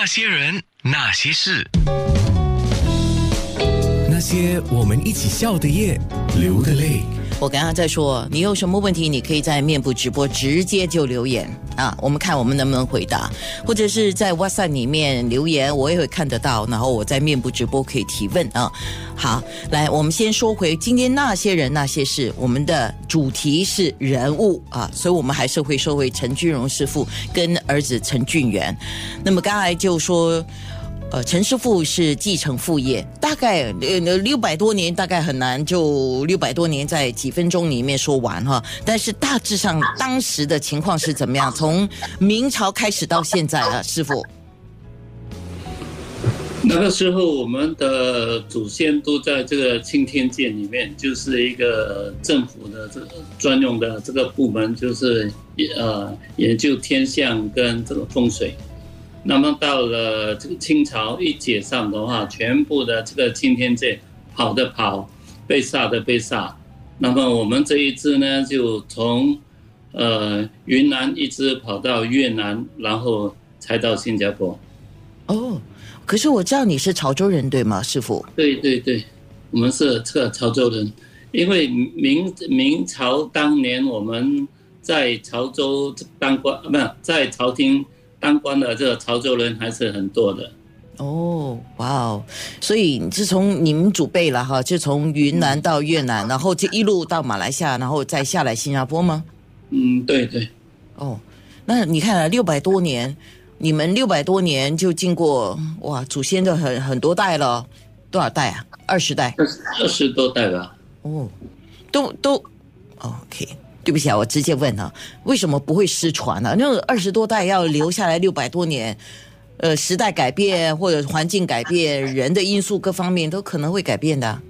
那些人，那些事，那些我们一起笑的夜，流的泪。我刚刚在说，你有什么问题，你可以在面部直播直接就留言啊，我们看我们能不能回答，或者是在 WhatsApp 里面留言，我也会看得到，然后我在面部直播可以提问啊。好，来，我们先说回今天那些人那些事，我们的主题是人物啊，所以我们还是会说回陈俊荣师傅跟儿子陈俊元。那么刚才就说。呃，陈师傅是继承父业，大概呃六百多年，大概很难就六百多年在几分钟里面说完哈。但是大致上当时的情况是怎么样？从明朝开始到现在啊，师傅。那个时候，我们的祖先都在这个青天界里面，就是一个政府的这个专用的这个部门，就是呃研究天象跟这个风水。那么到了这个清朝一解散的话，全部的这个青天界跑的跑，被杀的被杀。那么我们这一支呢，就从呃云南一直跑到越南，然后才到新加坡。哦，可是我知道你是潮州人对吗，师傅？对对对，我们是这个潮州人，因为明明朝当年我们在潮州当官，不是在朝廷。当官的这个潮州人还是很多的，哦，哇哦！所以自从你们祖辈了哈，就从云南到越南，然后就一路到马来西亚，然后再下来新加坡吗？嗯，对对。哦，那你看啊，六百多年，你们六百多年就经过哇，祖先的很很多代了，多少代啊？二十代？二十多代吧。哦，都都，OK。对不起啊，我直接问啊，为什么不会失传呢？那二十多代要留下来六百多年，呃，时代改变或者环境改变，人的因素各方面都可能会改变的。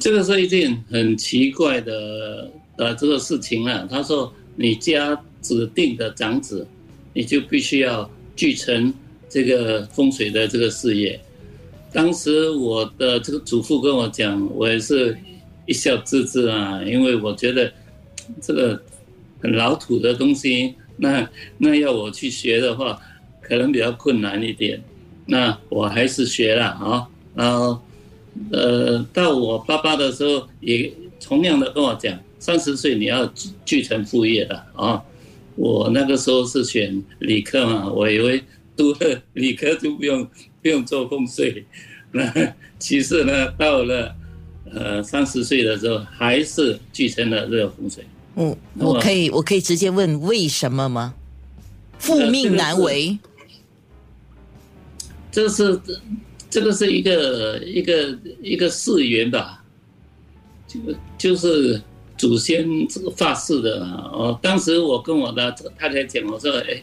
这个是一件很奇怪的呃这个事情啊。他说，你家指定的长子，你就必须要继承这个风水的这个事业。当时我的这个祖父跟我讲，我也是一笑置之啊，因为我觉得。这个很老土的东西，那那要我去学的话，可能比较困难一点。那我还是学了啊。然后，呃，到我爸爸的时候，也同样的跟我讲，三十岁你要继承父业的啊。我那个时候是选理科嘛，我以为读了理科就不用不用做风水。那其实呢，到了呃三十岁的时候，还是继承了这个风水。嗯，我可以，我可以直接问为什么吗？父命难违，这是这个是一个一个一个誓言吧？就就是祖先这个发誓的啊。哦，当时我跟我的太太讲，我说：“哎，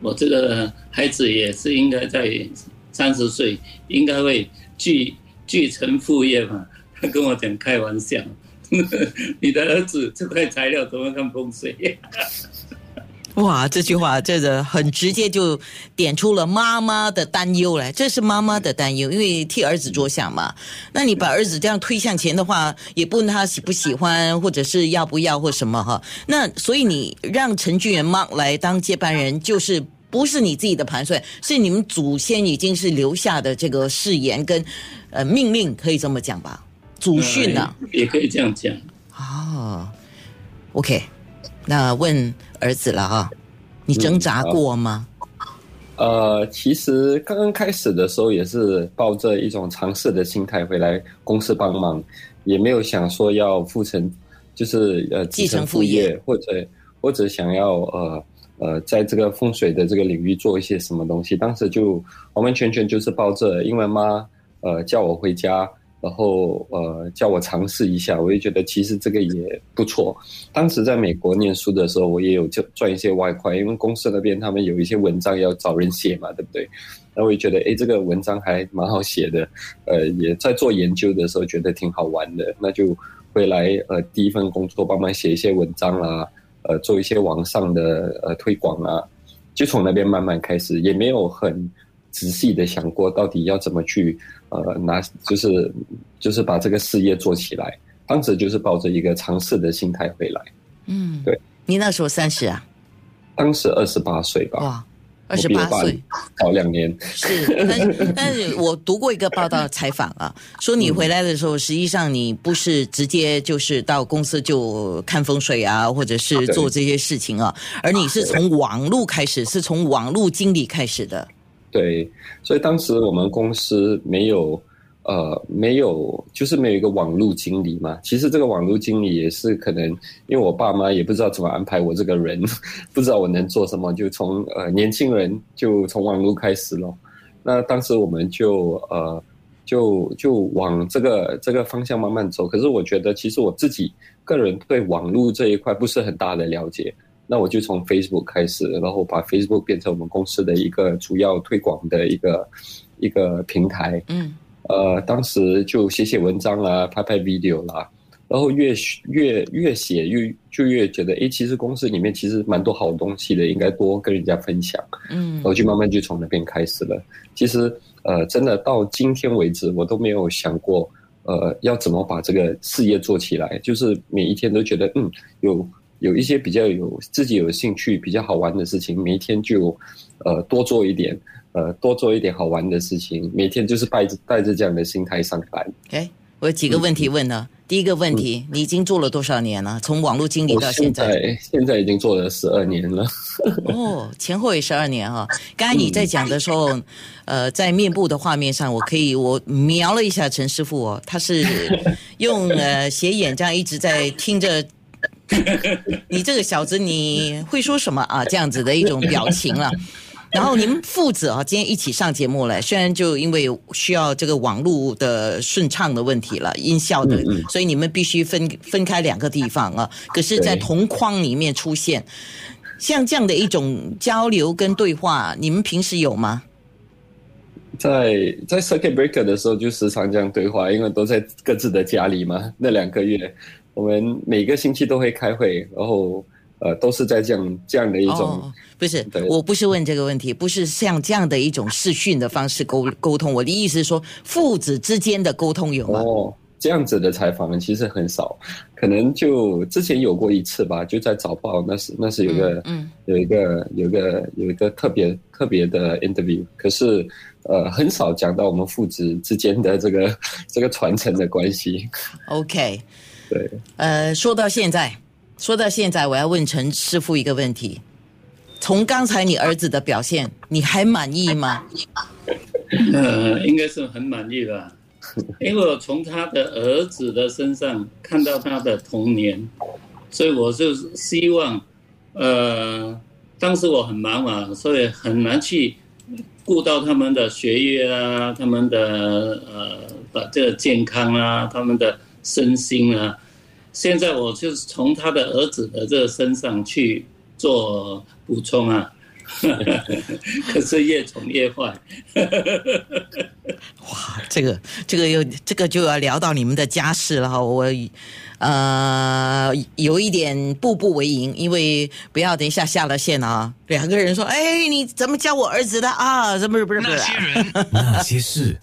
我这个孩子也是应该在三十岁，应该会继继承父业嘛。”他跟我讲开玩笑。你的儿子这块材料怎么看风水？哇，这句话真的很直接，就点出了妈妈的担忧来。这是妈妈的担忧，因为替儿子着想嘛。那你把儿子这样推向前的话，也不问他喜不喜欢，或者是要不要或什么哈。那所以你让陈俊元妈来当接班人，就是不是你自己的盘算，是你们祖先已经是留下的这个誓言跟呃命令，可以这么讲吧？祖训呢，也可以这样讲哦。OK，那问儿子了哈，你挣扎过吗？呃，其实刚刚开始的时候也是抱着一种尝试的心态回来公司帮忙，也没有想说要复成，就是呃继承父业，或者或者想要呃呃在这个风水的这个领域做一些什么东西。当时就完完全全就是抱着，因为妈呃叫我回家。然后呃叫我尝试一下，我也觉得其实这个也不错。当时在美国念书的时候，我也有就赚一些外快，因为公司那边他们有一些文章要找人写嘛，对不对？那我也觉得哎，这个文章还蛮好写的。呃，也在做研究的时候觉得挺好玩的，那就回来呃第一份工作帮忙写一些文章啊，呃做一些网上的呃推广啊，就从那边慢慢开始，也没有很仔细的想过到底要怎么去。呃，拿就是就是把这个事业做起来，当时就是抱着一个尝试的心态回来。嗯，对。你那时候三十啊？当时二十八岁吧。哇，二十八岁，早两年。是，但但是我读过一个报道采访啊，说你回来的时候，实际上你不是直接就是到公司就看风水啊，或者是做这些事情啊，而你是从网络开始，是从网络经理开始的。对，所以当时我们公司没有。呃，没有，就是没有一个网络经理嘛。其实这个网络经理也是可能，因为我爸妈也不知道怎么安排我这个人，不知道我能做什么，就从呃年轻人就从网络开始了。那当时我们就呃就就往这个这个方向慢慢走。可是我觉得，其实我自己个人对网络这一块不是很大的了解。那我就从 Facebook 开始，然后把 Facebook 变成我们公司的一个主要推广的一个一个平台。嗯。呃，当时就写写文章啦，拍拍 video 啦，然后越越越写越就越觉得，哎，其实公司里面其实蛮多好东西的，应该多跟人家分享。嗯，然后就慢慢就从那边开始了。其实，呃，真的到今天为止，我都没有想过，呃，要怎么把这个事业做起来。就是每一天都觉得，嗯，有有一些比较有自己有兴趣、比较好玩的事情，每一天就呃多做一点。呃，多做一点好玩的事情，每天就是带着带着这样的心态上班。哎，我有几个问题问呢。第一个问题，你已经做了多少年了？从网络经理到现在，现在已经做了十二年了。哦，前后也十二年哈。刚才你在讲的时候，呃，在面部的画面上，我可以我瞄了一下陈师傅哦，他是用呃斜眼这样一直在听着。你这个小子，你会说什么啊？这样子的一种表情了。然后你们父子啊，今天一起上节目了。虽然就因为需要这个网络的顺畅的问题了，音效的，所以你们必须分分开两个地方啊。可是，在同框里面出现，像这样的一种交流跟对话，你们平时有吗？在在 circuit breaker 的时候，就时常这样对话，因为都在各自的家里嘛。那两个月，我们每个星期都会开会，然后。呃，都是在这样这样的一种，不是，我不是问这个问题，不是像这样的一种视讯的方式沟沟通。我的意思是说，父子之间的沟通有吗？哦，这样子的采访其实很少，可能就之前有过一次吧，就在早报，那是那是有个嗯，有一个有一个有一个特别特别的 interview，可是呃，很少讲到我们父子之间的这个这个传承的关系。OK，对，呃，说到现在。说到现在，我要问陈师傅一个问题：从刚才你儿子的表现，你还满意吗？呃，应该是很满意吧，因为我从他的儿子的身上看到他的童年，所以我就希望，呃，当时我很忙嘛，所以很难去顾到他们的学业啊，他们的呃，把这个健康啊，他们的身心啊。现在我就是从他的儿子的这个身上去做补充啊，可是越宠越坏。哇，这个这个又这个就要聊到你们的家事了哈，我呃有一点步步为营，因为不要等一下下了线啊，两个人说，哎，你怎么教我儿子的啊？怎么不是不是？那些人，那些事。